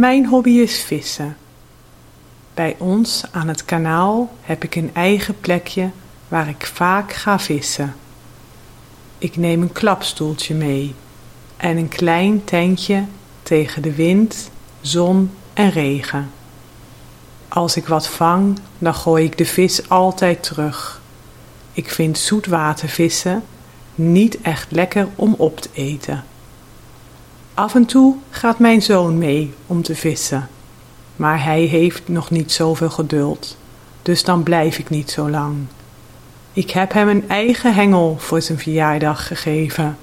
Mijn hobby is vissen. Bij ons aan het kanaal heb ik een eigen plekje waar ik vaak ga vissen. Ik neem een klapstoeltje mee en een klein tentje tegen de wind, zon en regen. Als ik wat vang, dan gooi ik de vis altijd terug. Ik vind zoetwatervissen niet echt lekker om op te eten. Af en toe gaat mijn zoon mee om te vissen, maar hij heeft nog niet zoveel geduld, dus dan blijf ik niet zo lang. Ik heb hem een eigen hengel voor zijn verjaardag gegeven